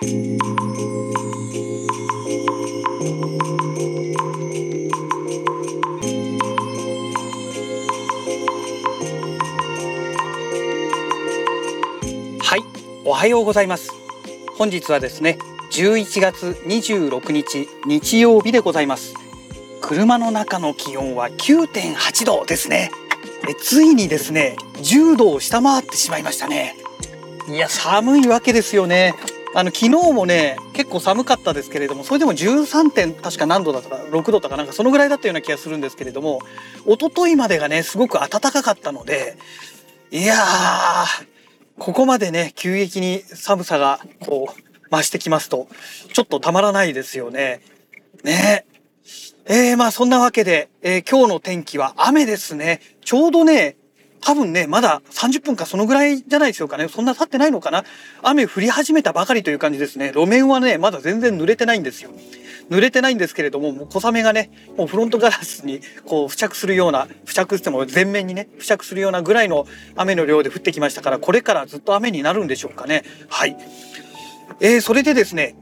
はいおはようございます。本日はですね11月26日日曜日でございます。車の中の気温は9.8度ですね。えついにですね10度を下回ってしまいましたね。いや寒いわけですよね。あの昨日もね結構寒かったですけれどもそれでも13点確か何度だったか6度とかなんかそのぐらいだったような気がするんですけれども一昨日までがねすごく暖かかったのでいやーここまでね急激に寒さがこう増してきますとちょっとたまらないですよね。ねえー、まあそんなわけで、えー、今日の天気は雨ですね。ちょうどね、多分ね、まだ30分かそのぐらいじゃないでしょうかね。そんな経ってないのかな。雨降り始めたばかりという感じですね。路面はね、まだ全然濡れてないんですよ。濡れてないんですけれども、もう小雨がね、もうフロントガラスにこう付着するような、付着しても全面にね、付着するようなぐらいの雨の量で降ってきましたから、これからずっと雨になるんでしょうかね。はい。えー、それでですね、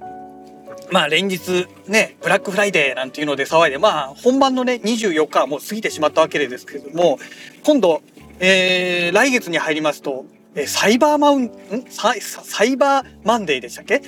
まあ連日ね、ブラックフライデーなんていうので騒いで、まあ本番のね、24日はもう過ぎてしまったわけですけれども、今度、えー、来月に入りますと、えサイバーマウン、ん？ササイバーマンデーでしたっけ？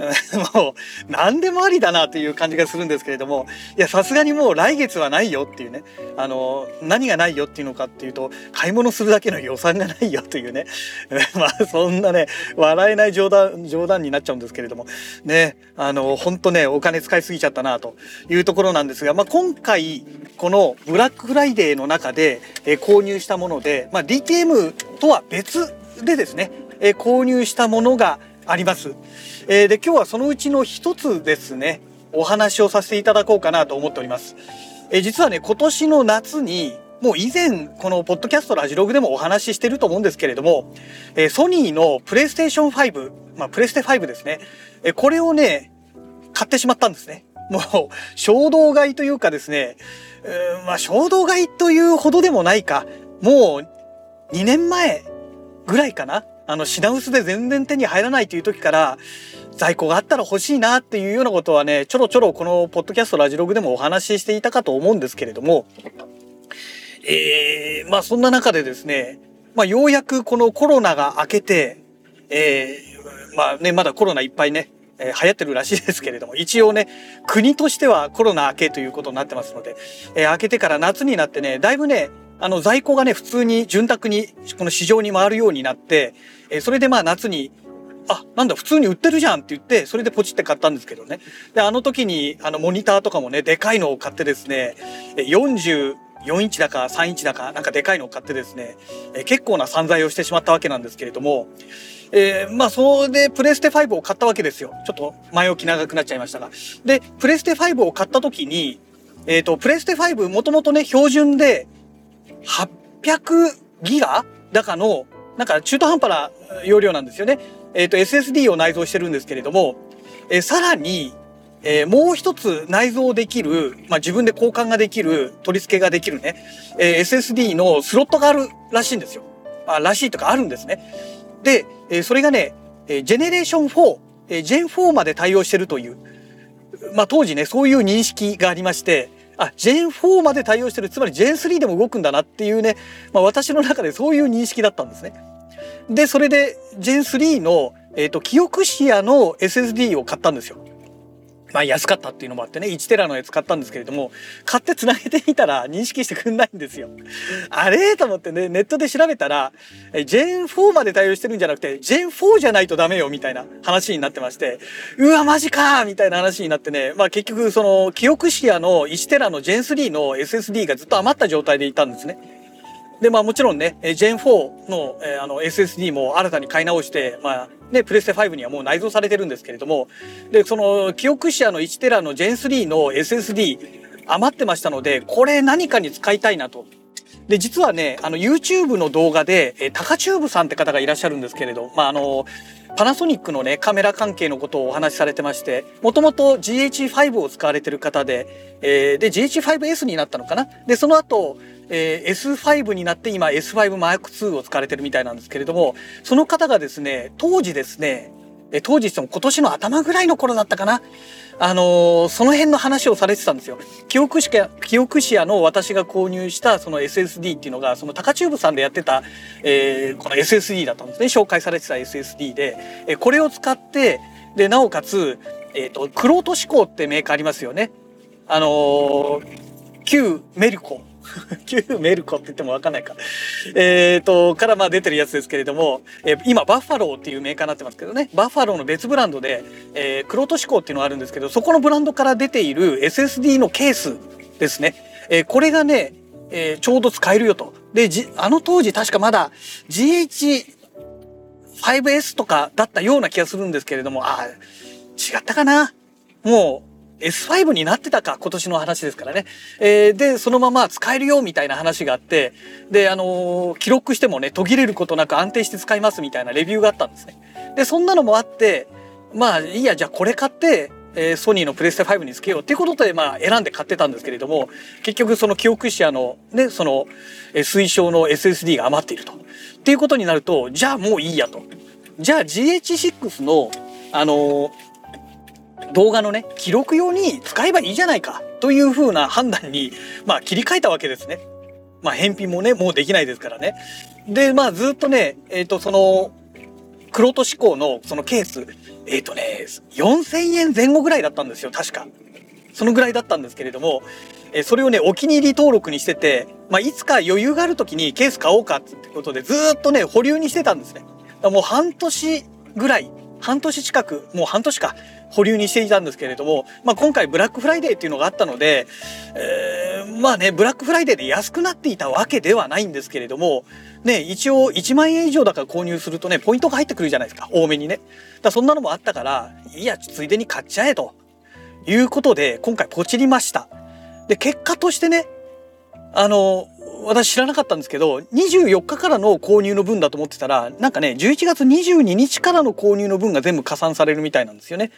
もう何でもありだなという感じがするんですけれどもいやさすがにもう来月はないよっていうねあの何がないよっていうのかっていうと買い物するだけの予算がないよというね まあそんなね笑えない冗談冗談になっちゃうんですけれどもねあの本当ねお金使いすぎちゃったなというところなんですが、まあ、今回このブラックフライデーの中で、え購入したもので、まあ、DTM とは別でですね、え購入したものがあります。えー、で今日はそのうちの一つですねお話をさせていただこうかなと思っております。えー、実はね今年の夏にもう以前このポッドキャストラジログでもお話ししてると思うんですけれども、えー、ソニーのプレイステーション5、まあ、プレステ5ですね、えー、これをね買ってしまったんですね。もう衝動買いというかですね、うんまあ衝動買いというほどでもないかもう2年前ぐらいかなあの品薄で全然手に入らないという時から在庫があったら欲しいなっていうようなことはねちょろちょろこのポッドキャストラジログでもお話ししていたかと思うんですけれどもえー、まあそんな中でですね、まあ、ようやくこのコロナが明けて、えー、まあねまだコロナいっぱいねえー、流行ってるらしいですけれども一応ね国としてはコロナ明けということになってますので、えー、明けてから夏になってねだいぶねあの在庫がね普通に潤沢にこの市場に回るようになって、え、それでまあ夏にあ、なんだ、普通に売ってるじゃんって言って、それでポチって買ったんですけどね。で、あの時に、あの、モニターとかもね、でかいのを買ってですね、44インチだか3インチだか、なんかでかいのを買ってですね、え結構な散財をしてしまったわけなんですけれども、えー、まあ、それでプレステ5を買ったわけですよ。ちょっと前置き長くなっちゃいましたが。で、プレステ5を買った時に、えっ、ー、と、プレステ5もともとね、標準で800ギガだかの、なんか中途半端な容量なんですよね。えっ、ー、と SSD を内蔵してるんですけれども、えー、さらに、えー、もう一つ内蔵できる、まあ、自分で交換ができる、取り付けができるね、えー、SSD のスロットがあるらしいんですよ。あらしいとかあるんですね。で、えー、それがね、えー、ジェネレーション4、えー、ジェン4まで対応してるという、まあ、当時ね、そういう認識がありまして、あ、ジェン4まで対応してる、つまり Gen3 でも動くんだなっていうね、まあ、私の中でそういう認識だったんですね。で、それで Gen3 の、え、ー、と、記憶視野の SSD を買ったんですよ。まあ安かったっていうのもあってね、1テラのやつ買ったんですけれども、買って繋げてみたら認識してくんないんですよ。あれと思ってね、ネットで調べたら、Gen4 まで対応してるんじゃなくて、Gen4 じゃないとダメよみたいな話になってまして、うわ、マジかみたいな話になってね、まあ結局その記憶視野の1テラの Gen3 の SSD がずっと余った状態でいたんですね。で、まあもちろんね、Gen4 の,、えー、あの SSD も新たに買い直して、まあね、プレステ5にはもう内蔵されてるんですけれども、で、その記憶者の1テラの Gen3 の SSD 余ってましたので、これ何かに使いたいなと。で、実はね、あの YouTube の動画で、えー、タカチューブさんって方がいらっしゃるんですけれど、まああの、パナソニックのね、カメラ関係のことをお話しされてまして、もともと GH5 を使われてる方で、えー、で、GH5S になったのかな？で、その後、えー、S5 になって今 S5 Mark II を使われてるみたいなんですけれども、その方がですね、当時ですね、え当時その今年の頭ぐらいの頃だったかな。あのー、その辺の話をされてたんですよ。記憶視記憶視野の私が購入したその SSD っていうのが、その高チューブさんでやってた、えー、この SSD だったんですね。紹介されてた SSD で、えー、これを使って、で、なおかつ、えっ、ー、と、クロート志向ってメーカーありますよね。あの、旧メルコ。旧メルコって言ってもわかんないか。えっ、ー、と、からまあ出てるやつですけれども、えー、今バッファローっていうメーカーになってますけどね、バッファローの別ブランドで、えー、クロート志向っていうのがあるんですけど、そこのブランドから出ている SSD のケースですね。えー、これがね、えー、ちょうど使えるよと。で、じ、あの当時確かまだ GH5S とかだったような気がするんですけれども、ああ、違ったかなもう、S5 になってたか、今年の話ですからね。えー、で、そのまま使えるよみたいな話があって、で、あのー、記録してもね、途切れることなく安定して使いますみたいなレビューがあったんですね。で、そんなのもあって、まあ、いいや、じゃあこれ買って、えー、ソニーのプレステ5につけようっていうことで、まあ、選んで買ってたんですけれども、結局その記憶視野の、ね、その、えー、推奨の SSD が余っていると。っていうことになると、じゃあもういいやと。じゃあ GH6 の、あのー動画のね記録用に使えばいいじゃないかというふうな判断に、まあ、切り替えたわけですね。まあ、返品もねもうできないですからね。でまあずっとねえっ、ー、とそのクロート志向のそのケースえっ、ー、とね4,000円前後ぐらいだったんですよ確か。そのぐらいだったんですけれども、えそれをねお気に入り登録にしてて、まあ、いつか余裕がある時にケース買おうかってことでずっとね保留にしてたんですね。もう半年ぐらい半年近くもう半年か保留にしていたんですけれども、まあ、今回ブラックフライデーっていうのがあったので、えー、まあねブラックフライデーで安くなっていたわけではないんですけれどもね一応1万円以上だから購入するとねポイントが入ってくるじゃないですか。多めにね。だそんなのもあったからいやついでに買っちゃえと。いうことで今回ポチりました。で結果としてねあの私知らなかったんですけど24日からの購入の分だと思ってたらなんかね11月22日からの購入の分が全部加算されるみたいなんですよね。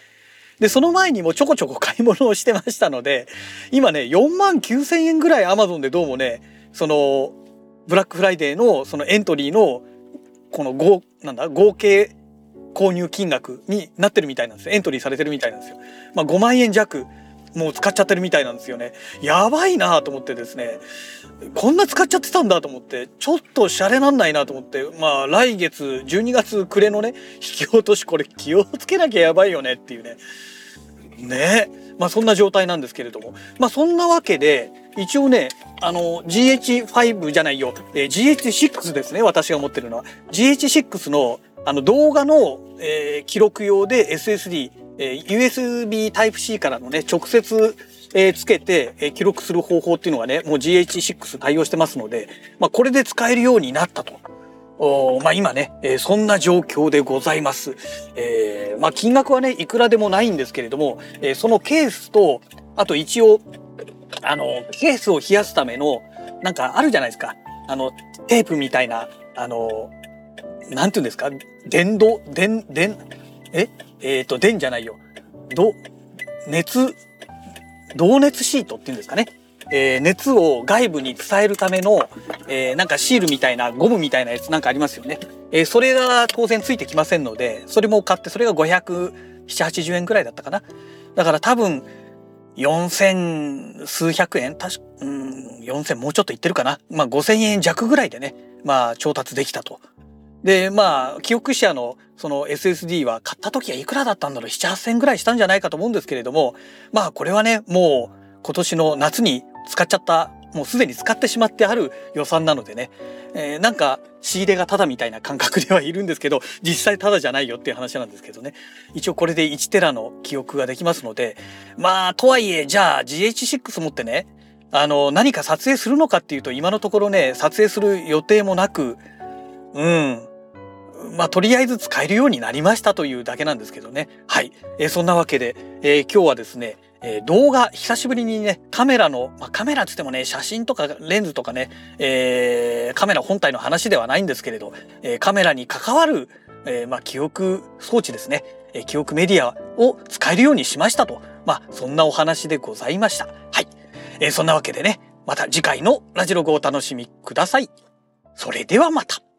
でその前にもちょこちょこ買い物をしてましたので今ね4万9,000円ぐらいアマゾンでどうもねそのブラックフライデーのそのエントリーのこの合なんだ合計購入金額になってるみたいなんですエントリーされてるみたいなんですよ。まあ、5万円弱もう使っちゃってるみたいなんですよね。やばいなと思ってですね。こんな使っちゃってたんだと思ってちょっとシャレなんないなと思って。まあ来月12月暮れのね引き落としこれ気をつけなきゃやばいよねっていうね。ね。まあそんな状態なんですけれども。まあそんなわけで一応ねあの GH5 じゃないよ、えー、GH6 ですね私が持ってるのは。GH6 のあの動画の、えー、記録用で SSD、えー、USB Type-C からのね直接えー、つけて、えー、記録する方法っていうのがね、もう GH6 対応してますので、まあ、これで使えるようになったと。おまあ、今ね、えー、そんな状況でございます。えー、まあ、金額はね、いくらでもないんですけれども、えー、そのケースと、あと一応、あの、ケースを冷やすための、なんかあるじゃないですか。あの、テープみたいな、あの、なんて言うんですか？電動、電、電、え？えっ、ー、と、電じゃないよ。ど、熱、導熱シートっていうんですかね。えー、熱を外部に伝えるための、えー、なんかシールみたいなゴムみたいなやつなんかありますよね。えー、それが当然ついてきませんので、それも買って、それが500、780円くらいだったかな。だから多分、4000数百円？確か、うん、4000もうちょっといってるかな。まあ5000円弱ぐらいでね、まあ調達できたと。で、まあ、記憶者のその SSD は買った時はいくらだったんだろう ?7、8000ぐらいしたんじゃないかと思うんですけれども、まあこれはね、もう今年の夏に使っちゃった、もうすでに使ってしまってある予算なのでね、えー、なんか仕入れがタダみたいな感覚ではいるんですけど、実際タダじゃないよっていう話なんですけどね。一応これで1テラの記憶ができますので、まあ、とはいえ、じゃあ GH6 持ってね、あの、何か撮影するのかっていうと、今のところね、撮影する予定もなく、うん、まあ、とりあえず使えるようになりましたというだけなんですけどね。はい。えー、そんなわけで、えー、今日はですね、えー、動画、久しぶりにね、カメラの、まあ、カメラつってもね、写真とかレンズとかね、えー、カメラ本体の話ではないんですけれど、えー、カメラに関わる、えー、まあ、記憶装置ですね、えー、記憶メディアを使えるようにしましたと、まあ、そんなお話でございました。はい。えー、そんなわけでね、また次回のラジログをお楽しみください。それではまた。